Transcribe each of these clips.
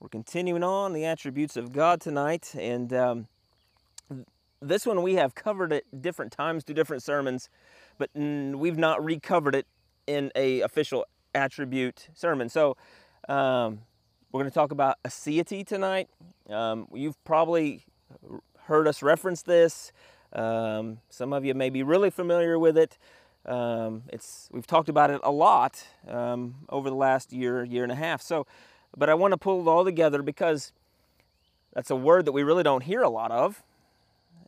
We're continuing on the attributes of God tonight, and um, this one we have covered at different times through different sermons, but we've not recovered it in a official attribute sermon. So um, we're going to talk about aseity tonight. Um, you've probably heard us reference this. Um, some of you may be really familiar with it. Um, it's we've talked about it a lot um, over the last year, year and a half. So but I want to pull it all together because that's a word that we really don't hear a lot of.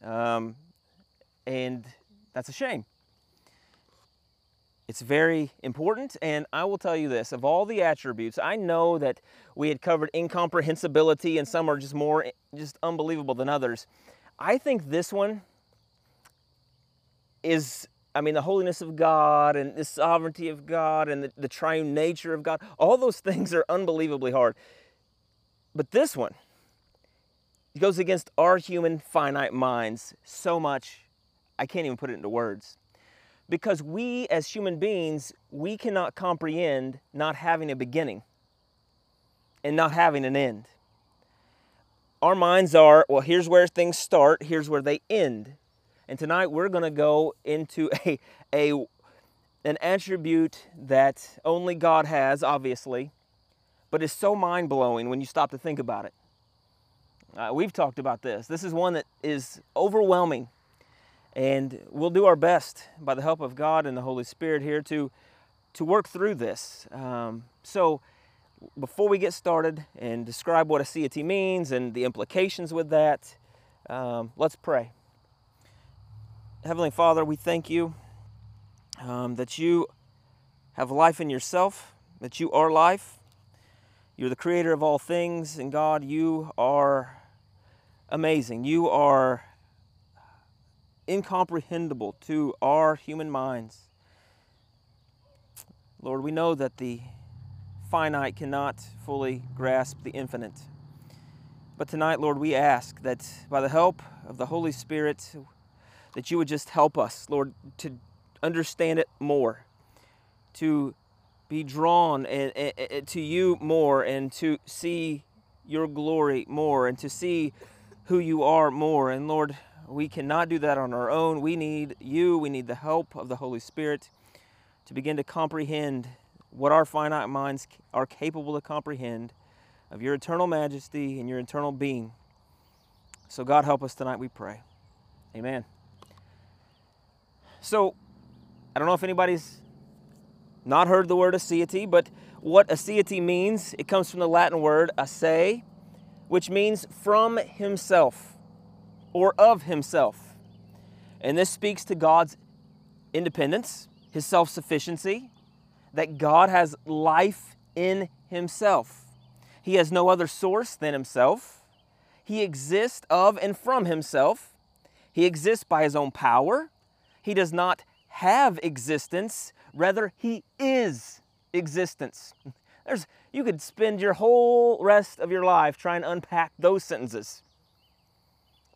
Um, and that's a shame. It's very important, and I will tell you this of all the attributes, I know that we had covered incomprehensibility, and some are just more just unbelievable than others. I think this one is I mean, the holiness of God and the sovereignty of God and the, the triune nature of God, all those things are unbelievably hard. But this one goes against our human finite minds so much, I can't even put it into words. Because we, as human beings, we cannot comprehend not having a beginning and not having an end. Our minds are, well, here's where things start, here's where they end. And tonight we're going to go into a, a, an attribute that only God has, obviously, but is so mind blowing when you stop to think about it. Uh, we've talked about this. This is one that is overwhelming. And we'll do our best by the help of God and the Holy Spirit here to, to work through this. Um, so, before we get started and describe what aseity means and the implications with that, um, let's pray. Heavenly Father, we thank you um, that you have life in yourself, that you are life. You're the creator of all things, and God, you are amazing. You are incomprehensible to our human minds. Lord, we know that the finite cannot fully grasp the infinite. But tonight, Lord, we ask that by the help of the Holy Spirit, that you would just help us, Lord, to understand it more, to be drawn to you more, and to see your glory more, and to see who you are more. And Lord, we cannot do that on our own. We need you, we need the help of the Holy Spirit to begin to comprehend what our finite minds are capable to comprehend of your eternal majesty and your eternal being. So, God, help us tonight, we pray. Amen. So, I don't know if anybody's not heard the word aseity, but what aseity means, it comes from the Latin word a se, which means from himself or of himself. And this speaks to God's independence, his self sufficiency, that God has life in himself. He has no other source than himself. He exists of and from himself. He exists by his own power he does not have existence, rather, He is existence. There's, you could spend your whole rest of your life trying to unpack those sentences.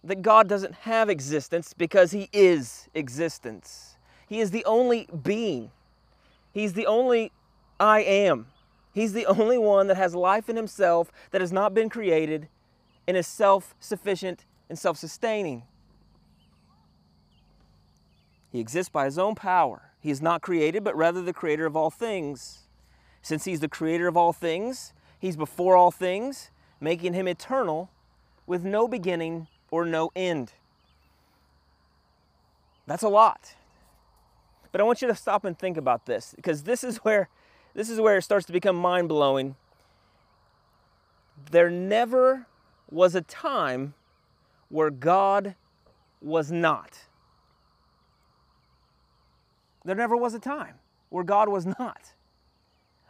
That God doesn't have existence because He is existence. He is the only being. He's the only I am. He's the only one that has life in Himself that has not been created and is self sufficient and self sustaining. He exists by his own power. He is not created, but rather the creator of all things. Since he's the creator of all things, he's before all things, making him eternal with no beginning or no end. That's a lot. But I want you to stop and think about this because this is where this is where it starts to become mind-blowing. There never was a time where God was not. There never was a time where God was not.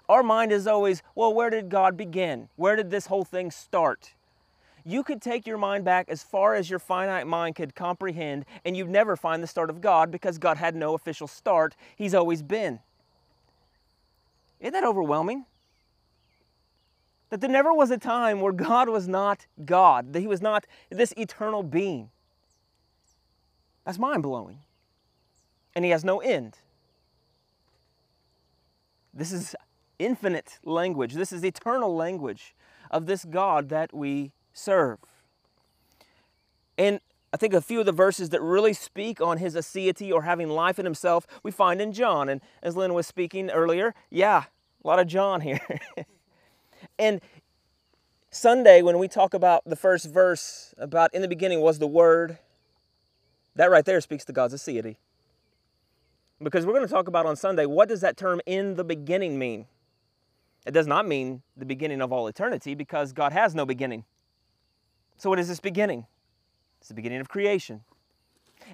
Our mind is always, well, where did God begin? Where did this whole thing start? You could take your mind back as far as your finite mind could comprehend, and you'd never find the start of God because God had no official start. He's always been. Isn't that overwhelming? That there never was a time where God was not God, that He was not this eternal being. That's mind blowing. And He has no end. This is infinite language. This is eternal language. of this God that we serve. And I think a few of the verses that really speak on his aseity or having life in himself we find in John. And as Lynn was speaking earlier, yeah, a lot of John here. and Sunday, when we talk about the first verse about in the beginning was the Word, that right there speaks to God's aseity. Because we're going to talk about on Sunday, what does that term in the beginning mean? It does not mean the beginning of all eternity because God has no beginning. So, what is this beginning? It's the beginning of creation.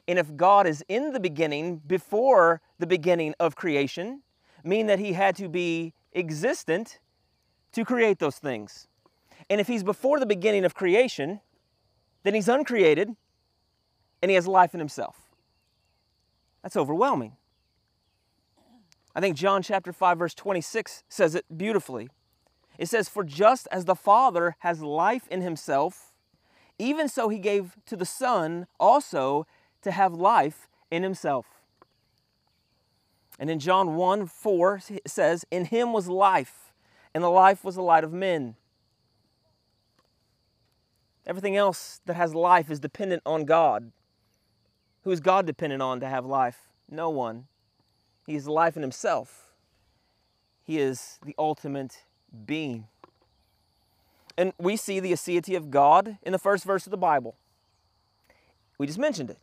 And if God is in the beginning before the beginning of creation, mean that he had to be existent to create those things. And if he's before the beginning of creation, then he's uncreated and he has life in himself. That's overwhelming. I think John chapter 5 verse 26 says it beautifully. It says for just as the Father has life in himself, even so he gave to the Son also to have life in himself. And in John 1 4 it says, In him was life, and the life was the light of men. Everything else that has life is dependent on God. Who is God dependent on to have life? No one. He is life in himself. He is the ultimate being. And we see the aseity of God in the first verse of the Bible. We just mentioned it.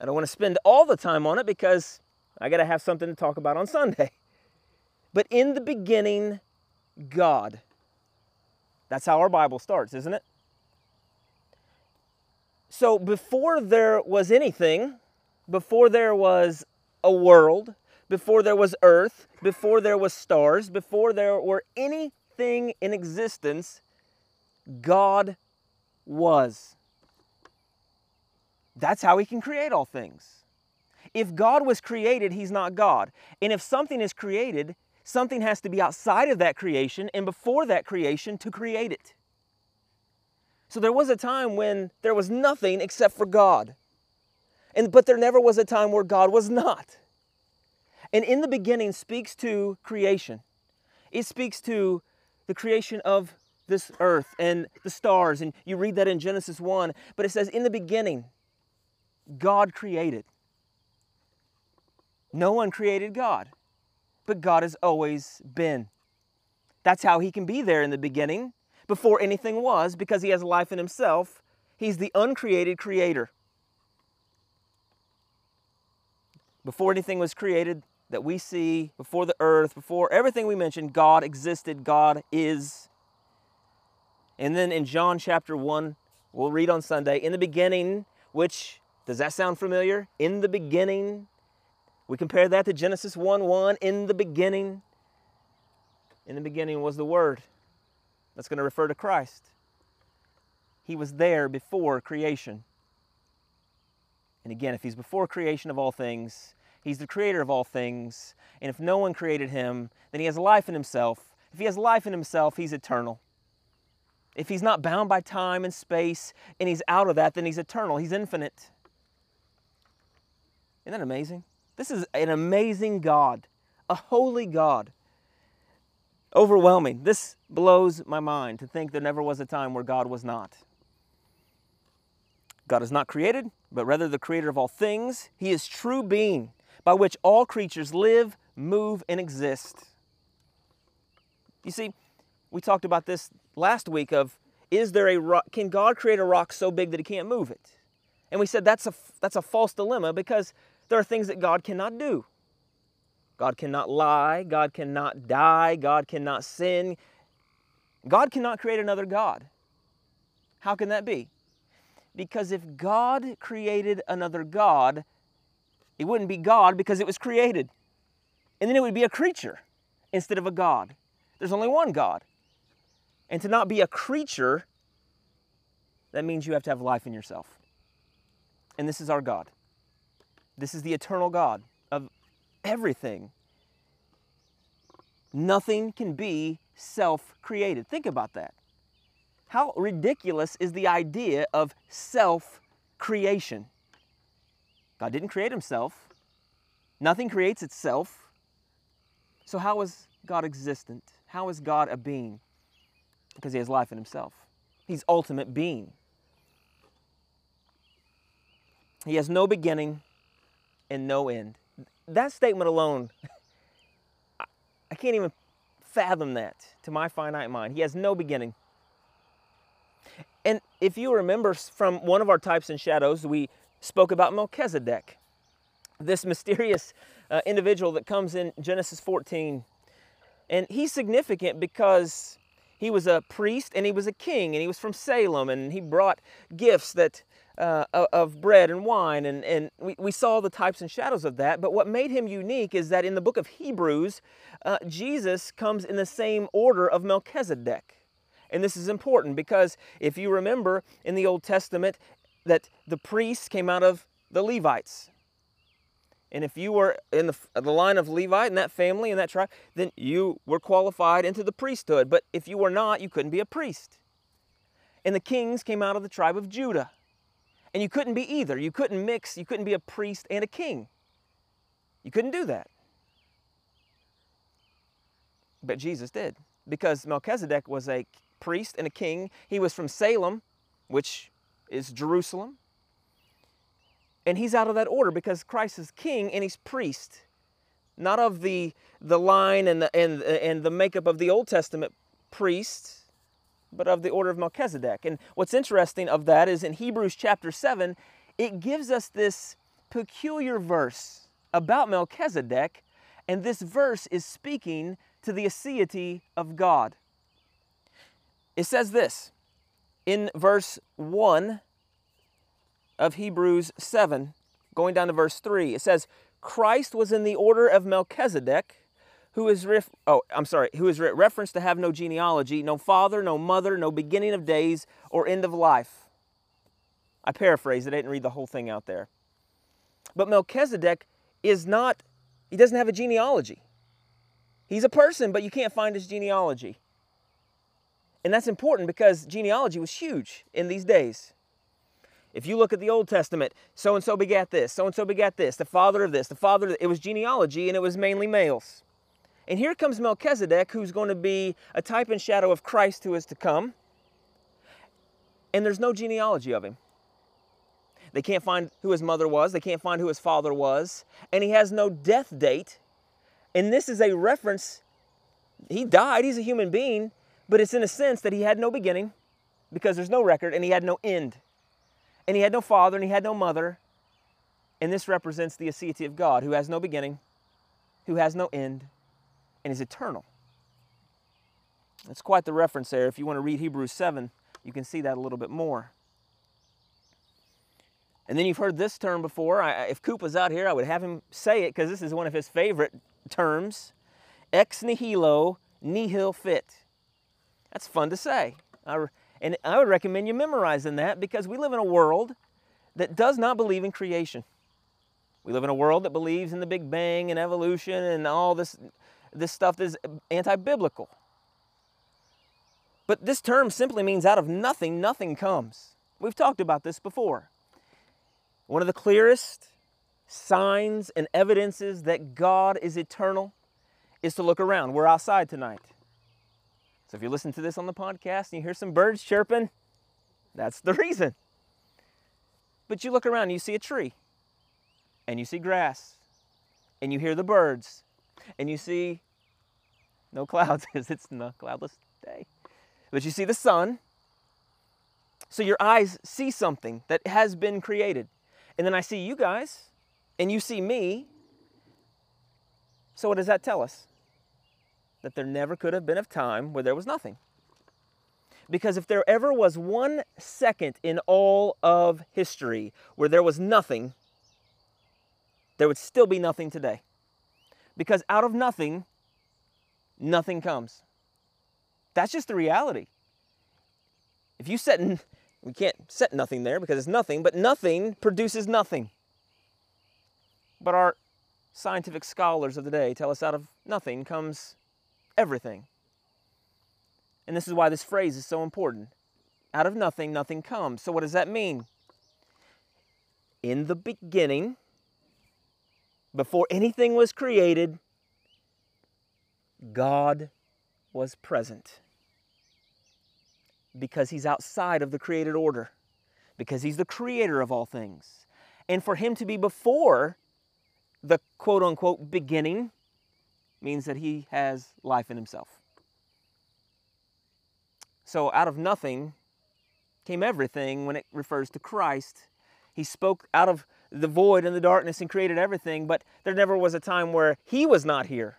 I don't want to spend all the time on it because I got to have something to talk about on Sunday. But in the beginning, God. That's how our Bible starts, isn't it? So before there was anything, before there was a world, before there was earth, before there was stars, before there were anything in existence, God was. That's how he can create all things. If God was created, he's not God. And if something is created, something has to be outside of that creation and before that creation to create it. So there was a time when there was nothing except for God. And but there never was a time where God was not. And in the beginning speaks to creation. It speaks to the creation of this earth and the stars. And you read that in Genesis 1. But it says, In the beginning, God created. No one created God, but God has always been. That's how He can be there in the beginning, before anything was, because He has life in Himself. He's the uncreated creator. Before anything was created, that we see before the earth, before everything we mentioned, God existed, God is. And then in John chapter 1, we'll read on Sunday, in the beginning, which, does that sound familiar? In the beginning. We compare that to Genesis 1 1, in the beginning. In the beginning was the Word. That's going to refer to Christ. He was there before creation. And again, if He's before creation of all things, He's the creator of all things. And if no one created him, then he has life in himself. If he has life in himself, he's eternal. If he's not bound by time and space and he's out of that, then he's eternal. He's infinite. Isn't that amazing? This is an amazing God, a holy God. Overwhelming. This blows my mind to think there never was a time where God was not. God is not created, but rather the creator of all things. He is true being by which all creatures live, move, and exist. You see, we talked about this last week of is there a rock, can God create a rock so big that he can't move it? And we said that's a, that's a false dilemma because there are things that God cannot do. God cannot lie, God cannot die, God cannot sin. God cannot create another God. How can that be? Because if God created another God, it wouldn't be God because it was created. And then it would be a creature instead of a God. There's only one God. And to not be a creature, that means you have to have life in yourself. And this is our God. This is the eternal God of everything. Nothing can be self created. Think about that. How ridiculous is the idea of self creation? God didn't create himself. Nothing creates itself. So, how is God existent? How is God a being? Because he has life in himself. He's ultimate being. He has no beginning and no end. That statement alone, I can't even fathom that to my finite mind. He has no beginning. And if you remember from one of our types and shadows, we spoke about Melchizedek, this mysterious uh, individual that comes in Genesis 14. And he's significant because he was a priest and he was a king and he was from Salem and he brought gifts that uh, of bread and wine and, and we, we saw the types and shadows of that but what made him unique is that in the book of hebrews uh, jesus comes in the same order of melchizedek and this is important because if you remember in the old testament that the priests came out of the levites and if you were in the, the line of Levite in that family in that tribe, then you were qualified into the priesthood. But if you were not, you couldn't be a priest. And the kings came out of the tribe of Judah. And you couldn't be either. You couldn't mix, you couldn't be a priest and a king. You couldn't do that. But Jesus did. Because Melchizedek was a priest and a king. He was from Salem, which is Jerusalem. And he's out of that order because Christ is king and he's priest. Not of the, the line and the, and, and the makeup of the Old Testament priest, but of the order of Melchizedek. And what's interesting of that is in Hebrews chapter 7, it gives us this peculiar verse about Melchizedek, and this verse is speaking to the aseity of God. It says this in verse 1 of Hebrews 7, going down to verse 3. It says, Christ was in the order of Melchizedek, who is ref- oh, I'm sorry, who is re- referenced to have no genealogy, no father, no mother, no beginning of days or end of life. I paraphrase it, I didn't read the whole thing out there. But Melchizedek is not, he doesn't have a genealogy. He's a person, but you can't find his genealogy. And that's important because genealogy was huge in these days. If you look at the Old Testament, so and so begat this, so and so begat this, the father of this, the father of it was genealogy and it was mainly males. And here comes Melchizedek, who's going to be a type and shadow of Christ who is to come. And there's no genealogy of him. They can't find who his mother was, they can't find who his father was, and he has no death date. And this is a reference. He died, he's a human being, but it's in a sense that he had no beginning because there's no record and he had no end. And he had no father and he had no mother. And this represents the aseity of God, who has no beginning, who has no end, and is eternal. That's quite the reference there. If you want to read Hebrews 7, you can see that a little bit more. And then you've heard this term before. I, if Coop was out here, I would have him say it because this is one of his favorite terms ex nihilo nihil fit. That's fun to say. I, and I would recommend you memorizing that because we live in a world that does not believe in creation. We live in a world that believes in the Big Bang and evolution and all this, this stuff that is anti biblical. But this term simply means out of nothing, nothing comes. We've talked about this before. One of the clearest signs and evidences that God is eternal is to look around. We're outside tonight. So if you listen to this on the podcast and you hear some birds chirping, that's the reason. But you look around and you see a tree, and you see grass, and you hear the birds, and you see no clouds because it's a cloudless day. But you see the sun. So your eyes see something that has been created. And then I see you guys, and you see me. So what does that tell us? That there never could have been a time where there was nothing. Because if there ever was one second in all of history where there was nothing, there would still be nothing today. Because out of nothing, nothing comes. That's just the reality. If you set, in, we can't set nothing there because it's nothing, but nothing produces nothing. But our scientific scholars of the day tell us out of nothing comes everything. And this is why this phrase is so important. Out of nothing, nothing comes. So, what does that mean? In the beginning, before anything was created, God was present. because he's outside of the created order, because he's the creator of all things. And for him to be before the quote unquote beginning means that he has life in himself. So out of nothing came everything when it refers to Christ. He spoke out of the void and the darkness and created everything, but there never was a time where he was not here.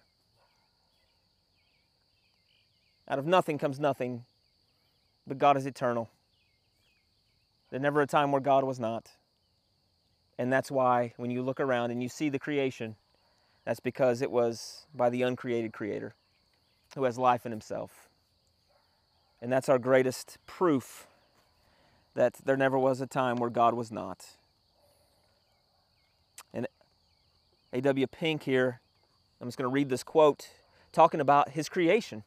Out of nothing comes nothing, but God is eternal. There's never a time where God was not. And that's why when you look around and you see the creation, that's because it was by the uncreated Creator who has life in Himself. And that's our greatest proof that there never was a time where God was not. And A.W. Pink here, I'm just going to read this quote talking about his creation.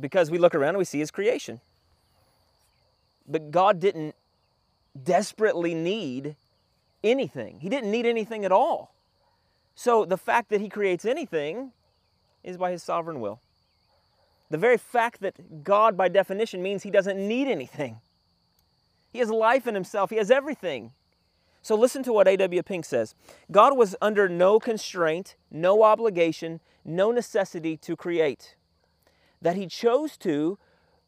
Because we look around and we see his creation. But God didn't desperately need anything, He didn't need anything at all. So the fact that He creates anything is by His sovereign will. The very fact that God, by definition, means He doesn't need anything. He has life in Himself, He has everything. So listen to what A.W. Pink says God was under no constraint, no obligation, no necessity to create. That He chose to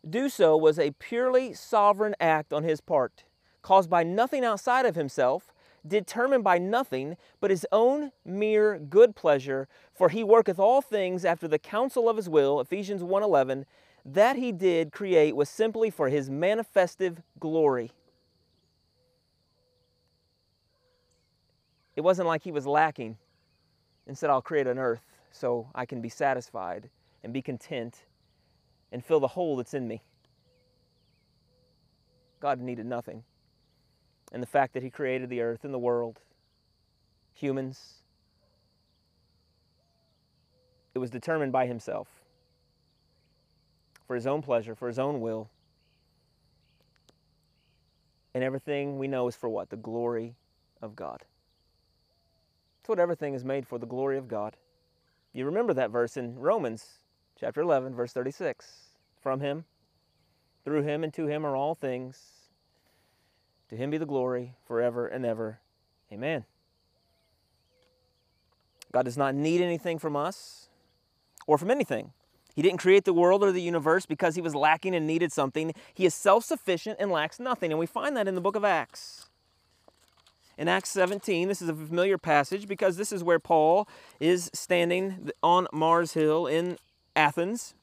do so was a purely sovereign act on His part caused by nothing outside of himself, determined by nothing but his own mere good pleasure, for he worketh all things after the counsel of his will, Ephesians 1:11, that he did create was simply for his manifestive glory. It wasn't like he was lacking and said, I'll create an earth so I can be satisfied and be content and fill the hole that's in me. God needed nothing and the fact that He created the earth and the world, humans. It was determined by Himself for His own pleasure, for His own will. And everything we know is for what? The glory of God. That's what everything is made for, the glory of God. You remember that verse in Romans chapter 11, verse 36. From Him, through Him, and to Him are all things to him be the glory forever and ever. Amen. God does not need anything from us or from anything. He didn't create the world or the universe because he was lacking and needed something. He is self sufficient and lacks nothing. And we find that in the book of Acts. In Acts 17, this is a familiar passage because this is where Paul is standing on Mars Hill in Athens.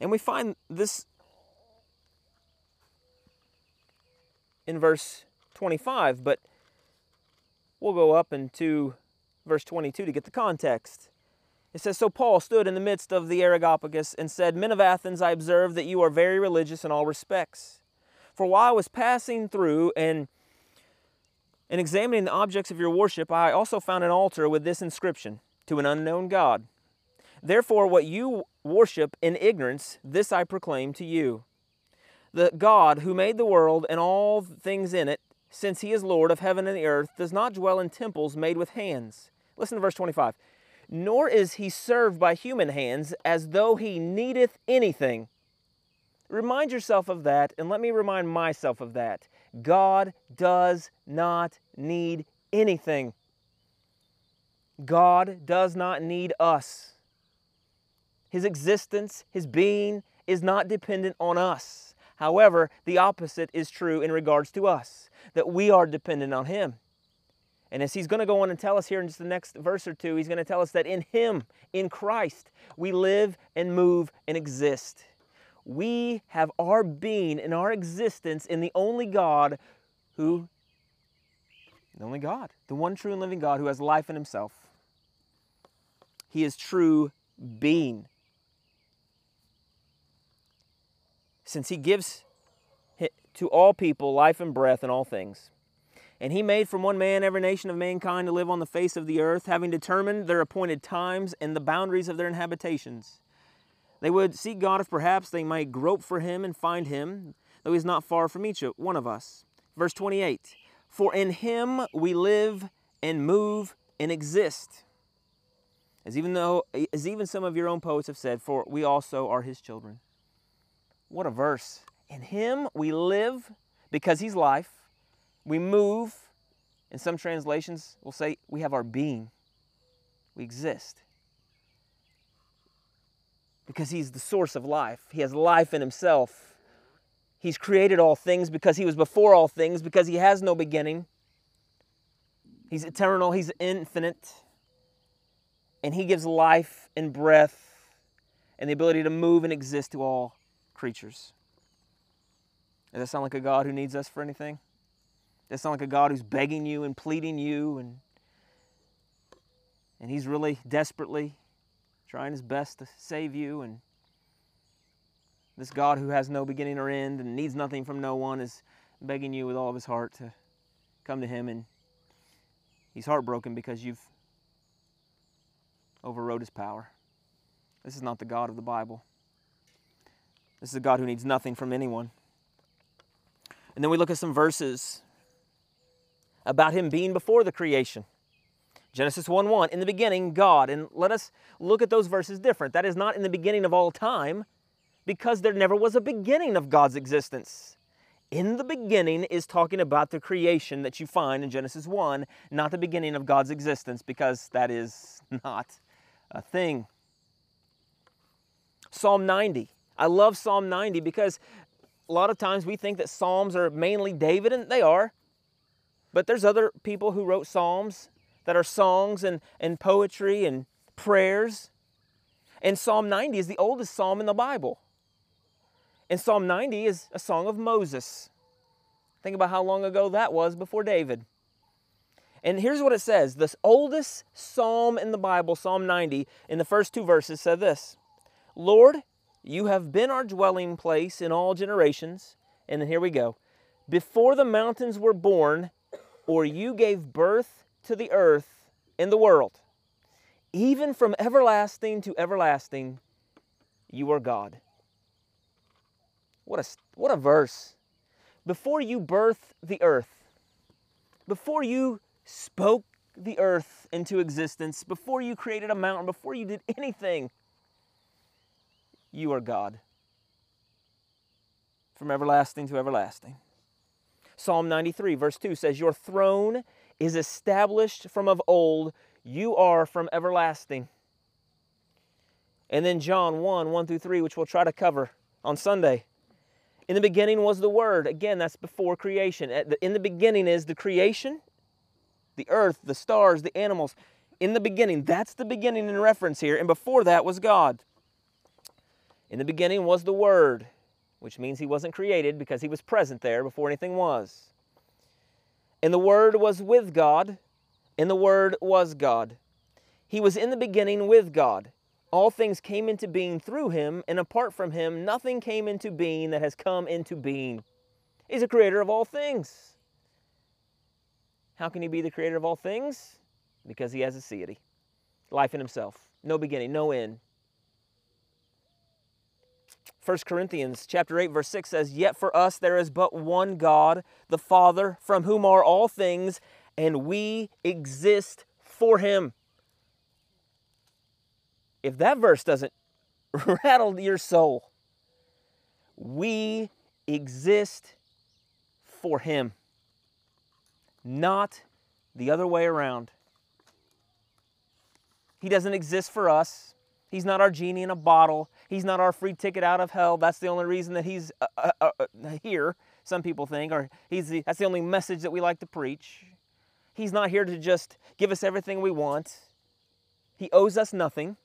And we find this in verse 25, but we'll go up into verse 22 to get the context. It says, So Paul stood in the midst of the Areopagus and said, Men of Athens, I observe that you are very religious in all respects. For while I was passing through and, and examining the objects of your worship, I also found an altar with this inscription To an unknown God. Therefore, what you worship in ignorance, this I proclaim to you the God who made the world and all things in it, since he is Lord of heaven and the earth, does not dwell in temples made with hands. Listen to verse 25. Nor is he served by human hands as though he needeth anything. Remind yourself of that, and let me remind myself of that. God does not need anything. God does not need us. His existence, his being, is not dependent on us. However, the opposite is true in regards to us, that we are dependent on Him. And as He's going to go on and tell us here in just the next verse or two, He's going to tell us that in Him, in Christ, we live and move and exist. We have our being and our existence in the only God who, the only God, the one true and living God who has life in Himself. He is true being. Since he gives to all people life and breath and all things. And he made from one man every nation of mankind to live on the face of the earth, having determined their appointed times and the boundaries of their inhabitations. They would seek God if perhaps they might grope for him and find him, though he is not far from each one of us. Verse 28 For in him we live and move and exist. As even though as even some of your own poets have said, for we also are his children. What a verse. In him we live because he's life. We move. In some translations will say we have our being. We exist. Because he's the source of life. He has life in himself. He's created all things because he was before all things, because he has no beginning. He's eternal, he's infinite. And he gives life and breath and the ability to move and exist to all creatures. Does that sound like a God who needs us for anything? Does that sound like a God who's begging you and pleading you and and he's really desperately trying his best to save you and this God who has no beginning or end and needs nothing from no one is begging you with all of his heart to come to him and he's heartbroken because you've overrode his power. This is not the God of the Bible. This is a God who needs nothing from anyone. And then we look at some verses about him being before the creation. Genesis 1 1, in the beginning, God. And let us look at those verses different. That is not in the beginning of all time, because there never was a beginning of God's existence. In the beginning is talking about the creation that you find in Genesis 1, not the beginning of God's existence, because that is not a thing. Psalm 90. I love Psalm 90 because a lot of times we think that Psalms are mainly David, and they are. But there's other people who wrote Psalms that are songs and, and poetry and prayers. And Psalm 90 is the oldest psalm in the Bible. And Psalm 90 is a song of Moses. Think about how long ago that was before David. And here's what it says the oldest psalm in the Bible, Psalm 90, in the first two verses, said this Lord, you have been our dwelling place in all generations. And then here we go. Before the mountains were born, or you gave birth to the earth and the world, even from everlasting to everlasting, you are God. What a, what a verse. Before you birthed the earth, before you spoke the earth into existence, before you created a mountain, before you did anything, you are God. From everlasting to everlasting. Psalm 93, verse 2 says, Your throne is established from of old, you are from everlasting. And then John 1, 1 through 3, which we'll try to cover on Sunday. In the beginning was the Word. Again, that's before creation. In the beginning is the creation, the earth, the stars, the animals. In the beginning, that's the beginning in reference here. And before that was God. In the beginning was the Word, which means He wasn't created because He was present there before anything was. And the Word was with God, and the Word was God. He was in the beginning with God. All things came into being through him, and apart from him, nothing came into being that has come into being. He's a creator of all things. How can he be the creator of all things? Because he has aseity, life in himself, no beginning, no end. 1 Corinthians chapter 8 verse 6 says, "Yet for us there is but one God, the Father, from whom are all things, and we exist for him." if that verse doesn't rattle your soul, we exist for Him, not the other way around. He doesn't exist for us. He's not our genie in a bottle. He's not our free ticket out of hell. That's the only reason that He's uh, uh, uh, uh here, some people think, or he's the, that's the only message that we like to preach. He's not here to just give us everything we want. He owes us nothing.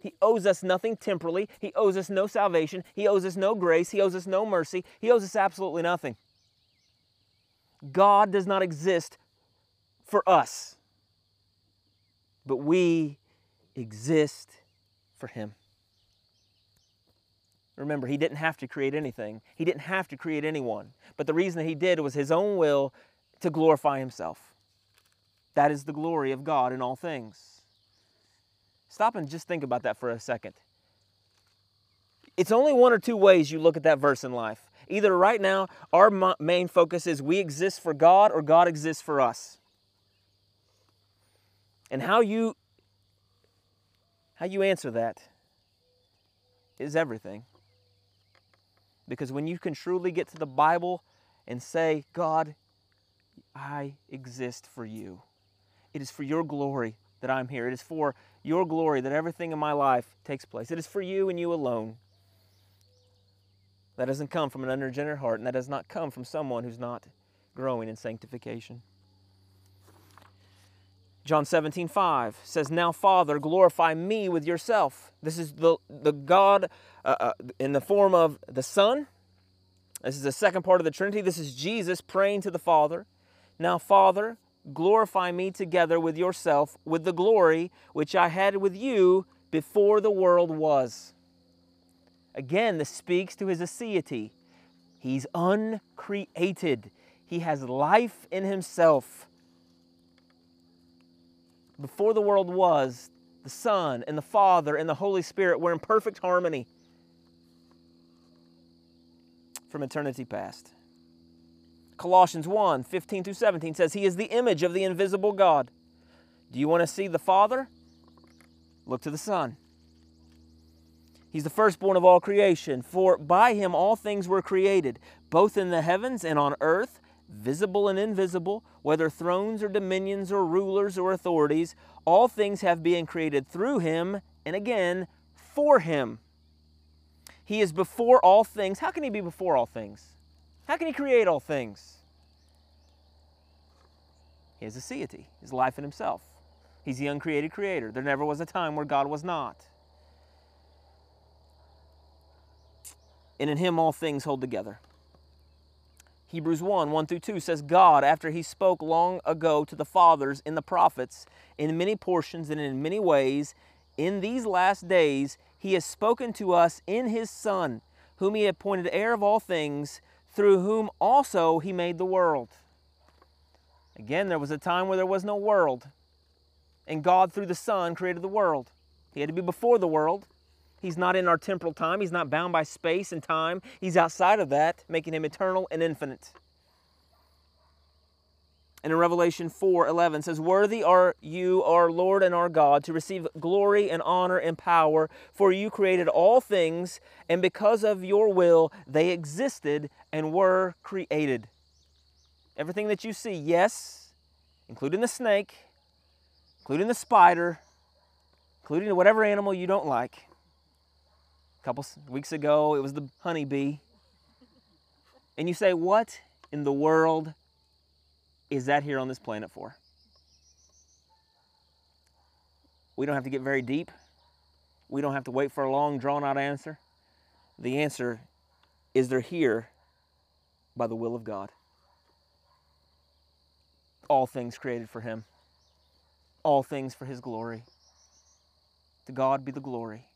He owes us nothing temporally. He owes us no salvation. He owes us no grace. He owes us no mercy. He owes us absolutely nothing. God does not exist for us, but we exist for Him. Remember, He didn't have to create anything, He didn't have to create anyone. But the reason that He did was His own will to glorify Himself. That is the glory of God in all things. Stop and just think about that for a second. It's only one or two ways you look at that verse in life. Either right now, our main focus is we exist for God or God exists for us. And how you How you answer that is everything. Because when you can truly get to the Bible and say, God, I exist for you, it is for your glory that I'm here. It is for your glory that everything in my life takes place. It is for you and you alone. That doesn't come from an unregenerate heart, and that does not come from someone who's not growing in sanctification. John 17, 5 says, Now, Father, glorify me with yourself. This is the, the God uh, uh, in the form of the Son. This is the second part of the Trinity. This is Jesus praying to the Father. Now, Father, glorify me together with yourself with the glory which I had with you before the world was. Again, this speaks to his aseity. He's uncreated, he has life in himself. Before the world was, the Son and the Father and the Holy Spirit were in perfect harmony from eternity past. Colossians 1 15 through 17 says, He is the image of the invisible God. Do you want to see the Father? Look to the Son. He's the firstborn of all creation, for by him all things were created, both in the heavens and on earth, visible and invisible, whether thrones or dominions or rulers or authorities, all things have been created through him, and again, for him. He is before all things. How can he be before all things? How can he create all things? He has aseity, his life in himself. He's the uncreated creator. There never was a time where God was not. and in him all things hold together. Hebrews 1 1 through 2 says, God, after he spoke long ago to the fathers in the prophets, in many portions and in many ways, in these last days, he has spoken to us in his Son, whom he appointed heir of all things, through whom also he made the world. Again, there was a time where there was no world, and God, through the Son, created the world. He had to be before the world, He's not in our temporal time. He's not bound by space and time. He's outside of that, making him eternal and infinite. And in Revelation 4 11 says, Worthy are you, our Lord and our God, to receive glory and honor and power, for you created all things, and because of your will they existed and were created. Everything that you see, yes, including the snake, including the spider, including whatever animal you don't like, couple weeks ago, it was the honeybee. And you say, what in the world is that here on this planet for? We don't have to get very deep. We don't have to wait for a long, drawn out answer. The answer is they're here by the will of God. All things created for Him, all things for His glory. To God be the glory.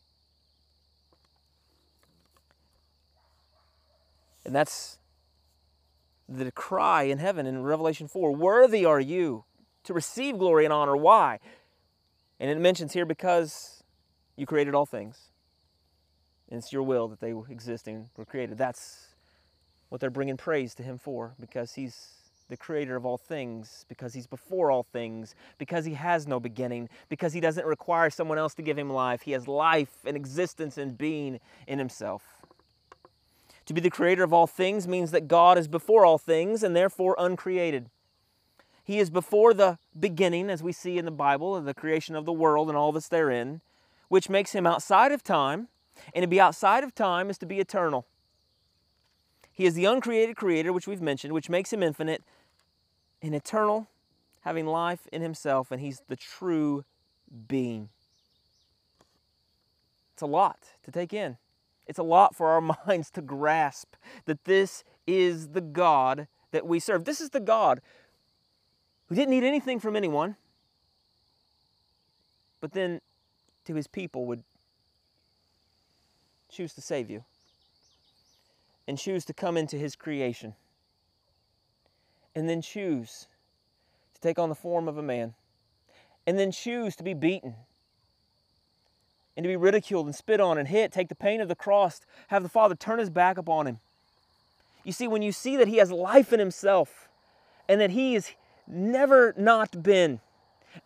And that's the cry in heaven in Revelation 4 Worthy are you to receive glory and honor. Why? And it mentions here because you created all things. And it's your will that they exist and were created. That's what they're bringing praise to Him for because He's the creator of all things, because He's before all things, because He has no beginning, because He doesn't require someone else to give Him life. He has life and existence and being in Himself. To be the creator of all things means that God is before all things and therefore uncreated. He is before the beginning, as we see in the Bible, of the creation of the world and all that's therein, which makes him outside of time. And to be outside of time is to be eternal. He is the uncreated creator, which we've mentioned, which makes him infinite and eternal, having life in himself, and he's the true being. It's a lot to take in. It's a lot for our minds to grasp that this is the God that we serve. This is the God who didn't need anything from anyone, but then to his people would choose to save you and choose to come into his creation and then choose to take on the form of a man and then choose to be beaten and to be ridiculed and spit on and hit, take the pain of the cross, have the Father turn his back upon him. You see, when you see that he has life in himself and that he has never not been,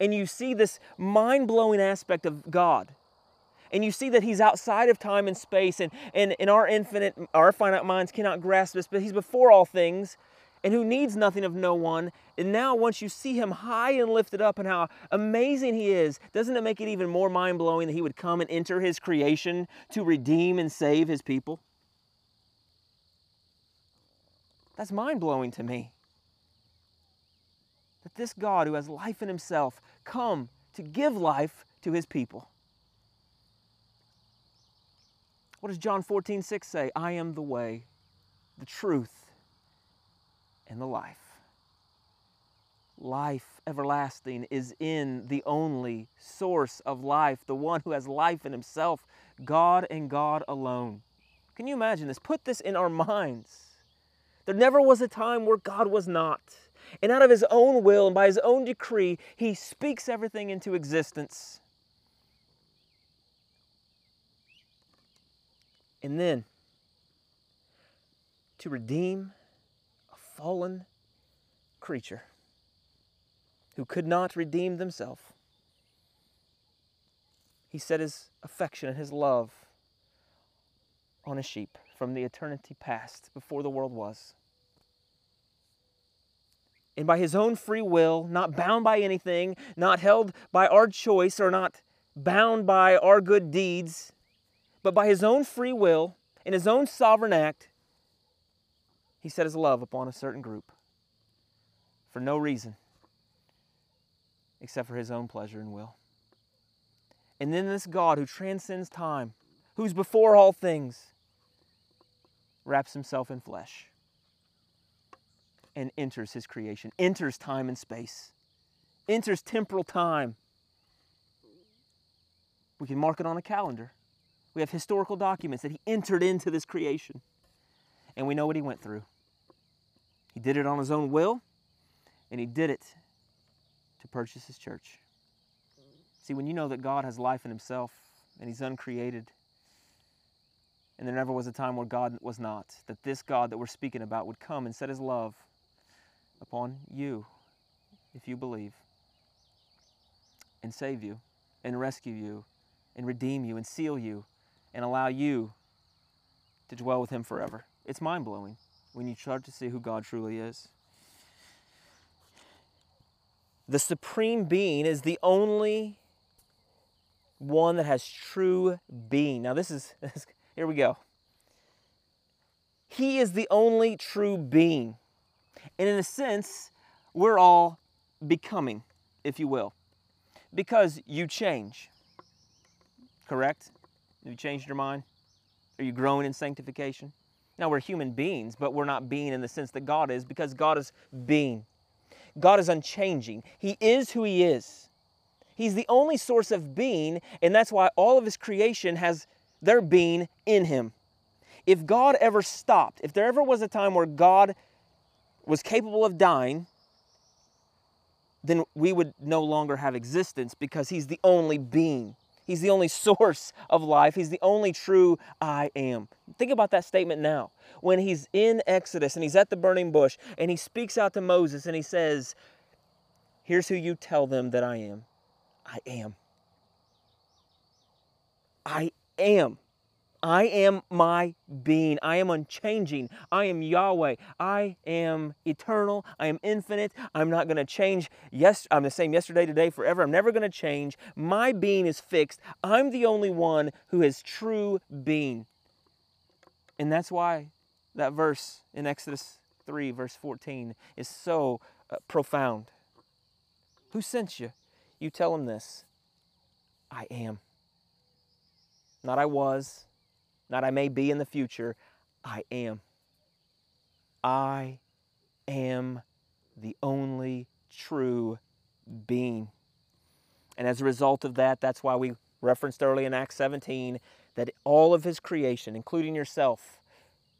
and you see this mind blowing aspect of God, and you see that he's outside of time and space and, and, and our infinite our finite minds cannot grasp this but he's before all things and who needs nothing of no one. And now once you see him high and lifted up and how amazing he is doesn't it make it even more mind-blowing that he would come and enter his creation to redeem and save his people? That's mind-blowing to me. That this god who has life in himself come to give life to his people. What does John 14, 6 say? I am the way, the truth, and the life. Life everlasting is in the only source of life, the one who has life in himself, God and God alone. Can you imagine this? Put this in our minds. There never was a time where God was not. And out of his own will and by his own decree, he speaks everything into existence. And then to redeem fallen creature who could not redeem themselves, he set his affection and his love on a sheep from the eternity past before the world was. And by his own free will, not bound by anything, not held by our choice, or not bound by our good deeds, but by his own free will, in his own sovereign act, he set his love upon a certain group for no reason except for his own pleasure and will. And then this God who transcends time, who's before all things, wraps himself in flesh and enters his creation, enters time and space, enters temporal time. We can mark it on a calendar. We have historical documents that he entered into this creation. And we know what he went through. He did it on his own will, and he did it to purchase his church. See, when you know that God has life in himself and he's uncreated, and there never was a time where God was not, that this God that we're speaking about would come and set his love upon you if you believe and save you and rescue you and redeem you and seal you and allow you to dwell with Him forever. It's mind blowing when you start to see who God truly is. The Supreme Being is the only one that has true being. Now, this is, here we go. He is the only true being. And in a sense, we're all becoming, if you will, because you change. Correct? Have you changed your mind? Are you growing in sanctification? Now, we're human beings, but we're not being in the sense that God is because God is being. God is unchanging. He is who He is. He's the only source of being, and that's why all of His creation has their being in Him. If God ever stopped, if there ever was a time where God was capable of dying, then we would no longer have existence because He's the only being. He's the only source of life. He's the only true I am. Think about that statement now. When he's in Exodus and he's at the burning bush and he speaks out to Moses and he says, Here's who you tell them that I am. I am. I am. I am my being. I am unchanging. I am Yahweh. I am eternal. I am infinite. I'm not going to change. Yes, I'm the same yesterday, today, forever. I'm never going to change. My being is fixed. I'm the only one who has true being. And that's why that verse in Exodus 3, verse 14, is so uh, profound. Who sent you? You tell him this I am. Not I was, not I may be in the future, I am. I am the only true being. And as a result of that, that's why we referenced early in Acts 17 that all of his creation, including yourself,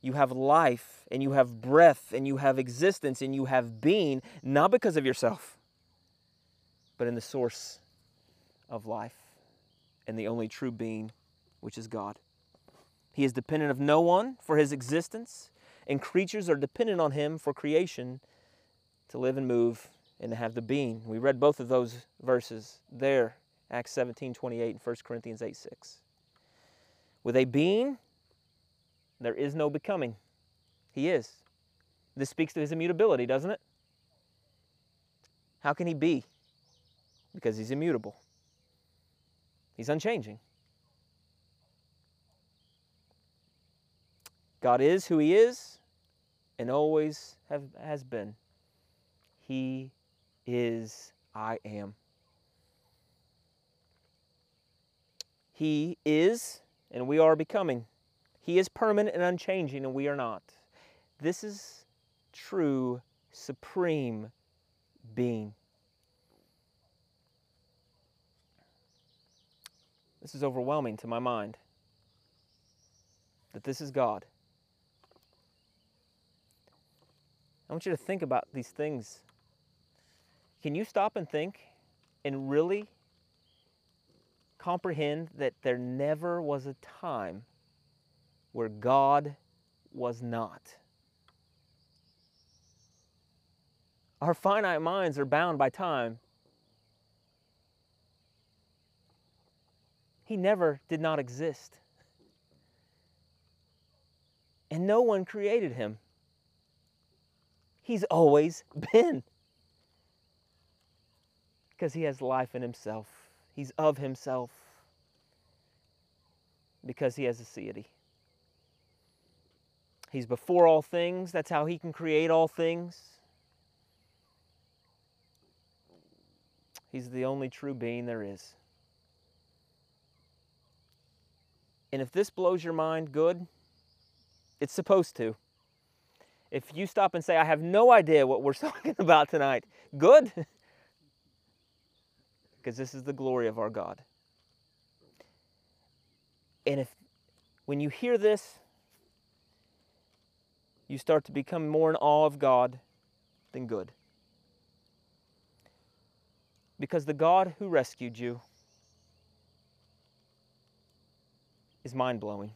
you have life and you have breath and you have existence and you have being, not because of yourself, but in the source of life and the only true being, which is God. He is dependent of no one for his existence, and creatures are dependent on him for creation to live and move and to have the being. We read both of those verses there, Acts 17 28 and 1 Corinthians 8 6. With a being, there is no becoming. He is. This speaks to his immutability, doesn't it? How can he be? Because he's immutable, he's unchanging. God is who he is and always have, has been. He is I am. He is, and we are becoming. He is permanent and unchanging, and we are not. This is true, supreme being. This is overwhelming to my mind that this is God. I want you to think about these things. Can you stop and think and really comprehend that there never was a time where God was not? Our finite minds are bound by time. He never did not exist. And no one created him. He's always been. Because he has life in himself. He's of himself. Because he has aseity. He's before all things. That's how he can create all things. He's the only true being there is. And if this blows your mind, good. It's supposed to. If you stop and say, I have no idea what we're talking about tonight, good. because this is the glory of our God. And if when you hear this, you start to become more in awe of God, then good. Because the God who rescued you is mind blowing.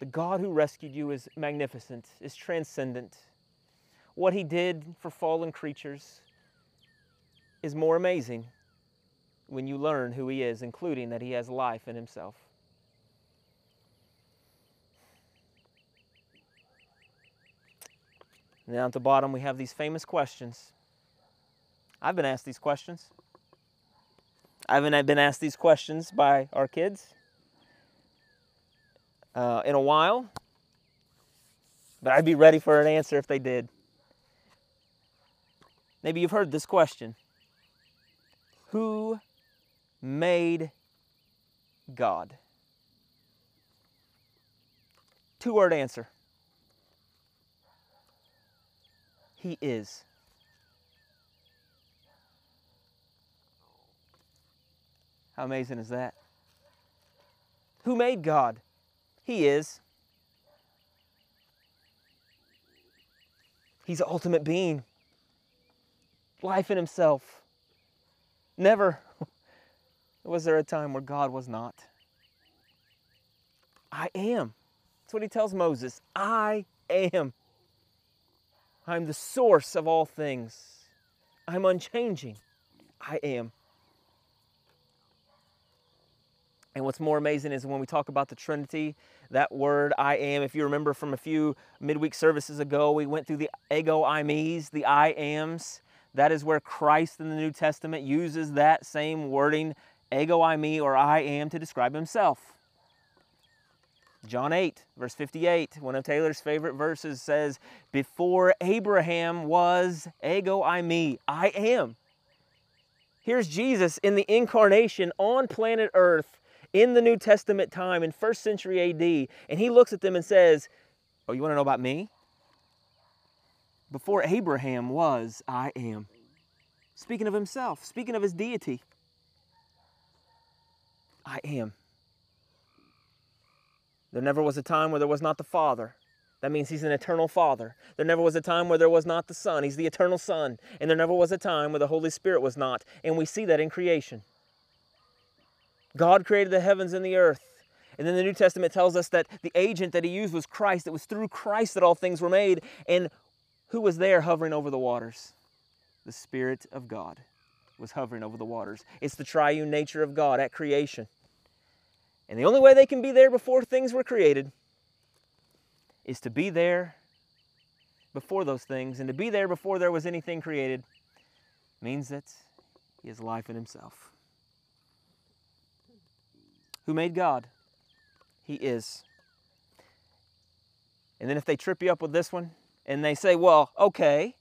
The God who rescued you is magnificent, is transcendent. What he did for fallen creatures is more amazing when you learn who he is, including that he has life in himself. Now at the bottom, we have these famous questions. I've been asked these questions. I haven't been asked these questions by our kids uh, in a while, but I'd be ready for an answer if they did. Maybe you've heard this question Who made God? Two word answer He is. How amazing is that? Who made God? He is. He's the ultimate being. Life in himself. Never was there a time where God was not. I am. That's what he tells Moses. I am. I'm the source of all things. I'm unchanging. I am. And what's more amazing is when we talk about the Trinity, that word I am, if you remember from a few midweek services ago, we went through the ego eimi's, the I ams. That is where Christ in the New Testament uses that same wording, ego eimi or I am, to describe himself. John 8, verse 58, one of Taylor's favorite verses says, Before Abraham was ego eimi, I am. Here's Jesus in the incarnation on planet Earth in the New Testament time in first century AD, and he looks at them and says, Oh, you want to know about me? Before Abraham was, I am. Speaking of himself, speaking of his deity, I am. There never was a time where there was not the Father. That means he's an eternal Father. There never was a time where there was not the Son. He's the eternal Son. And there never was a time where the Holy Spirit was not. And we see that in creation. God created the heavens and the earth. And then the New Testament tells us that the agent that he used was Christ. It was through Christ that all things were made. And who was there hovering over the waters? The Spirit of God was hovering over the waters. It's the triune nature of God at creation. And the only way they can be there before things were created is to be there before those things. And to be there before there was anything created means that He has life in Himself. Who made God? He is. And then if they trip you up with this one and they say, well, okay,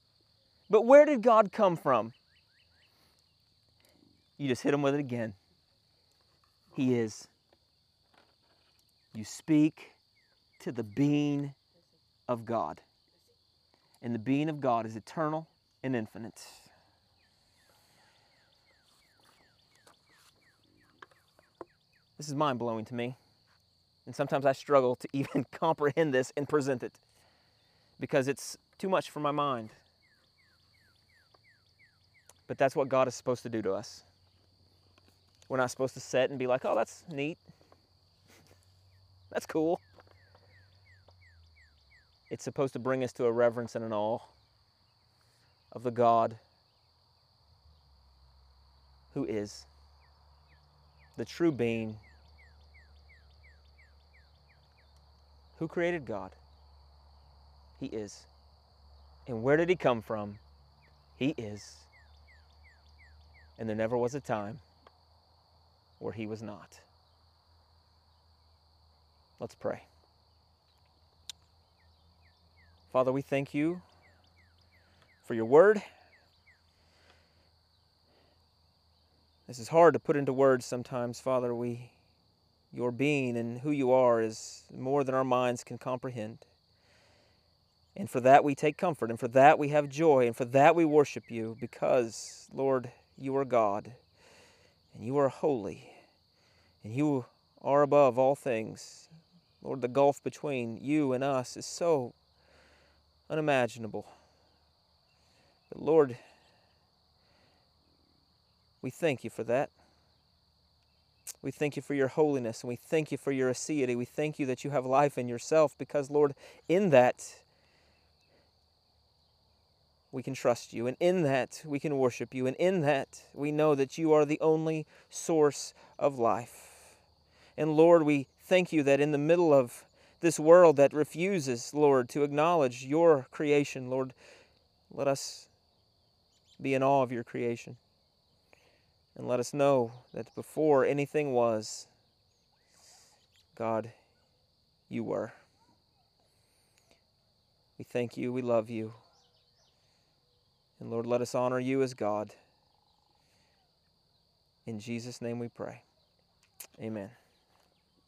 but where did God come from? You just hit them with it again. He is. You speak to the being of God. And the being of God is eternal and infinite. This is mind blowing to me. And sometimes I struggle to even comprehend this and present it because it's too much for my mind. But that's what God is supposed to do to us. We're not supposed to sit and be like, oh, that's neat. That's cool. It's supposed to bring us to a reverence and an awe of the God who is the true being. Who created God? He is. And where did he come from? He is. And there never was a time where he was not. Let's pray. Father, we thank you for your word. This is hard to put into words sometimes, Father. We your being and who you are is more than our minds can comprehend. And for that we take comfort, and for that we have joy, and for that we worship you, because, Lord, you are God, and you are holy, and you are above all things. Lord, the gulf between you and us is so unimaginable. But Lord, we thank you for that. We thank you for your holiness and we thank you for your aseity. We thank you that you have life in yourself because, Lord, in that we can trust you, and in that we can worship you, and in that we know that you are the only source of life. And Lord, we thank you that in the middle of this world that refuses, Lord, to acknowledge your creation, Lord, let us be in awe of your creation. And let us know that before anything was, God, you were. We thank you. We love you. And Lord, let us honor you as God. In Jesus' name we pray. Amen.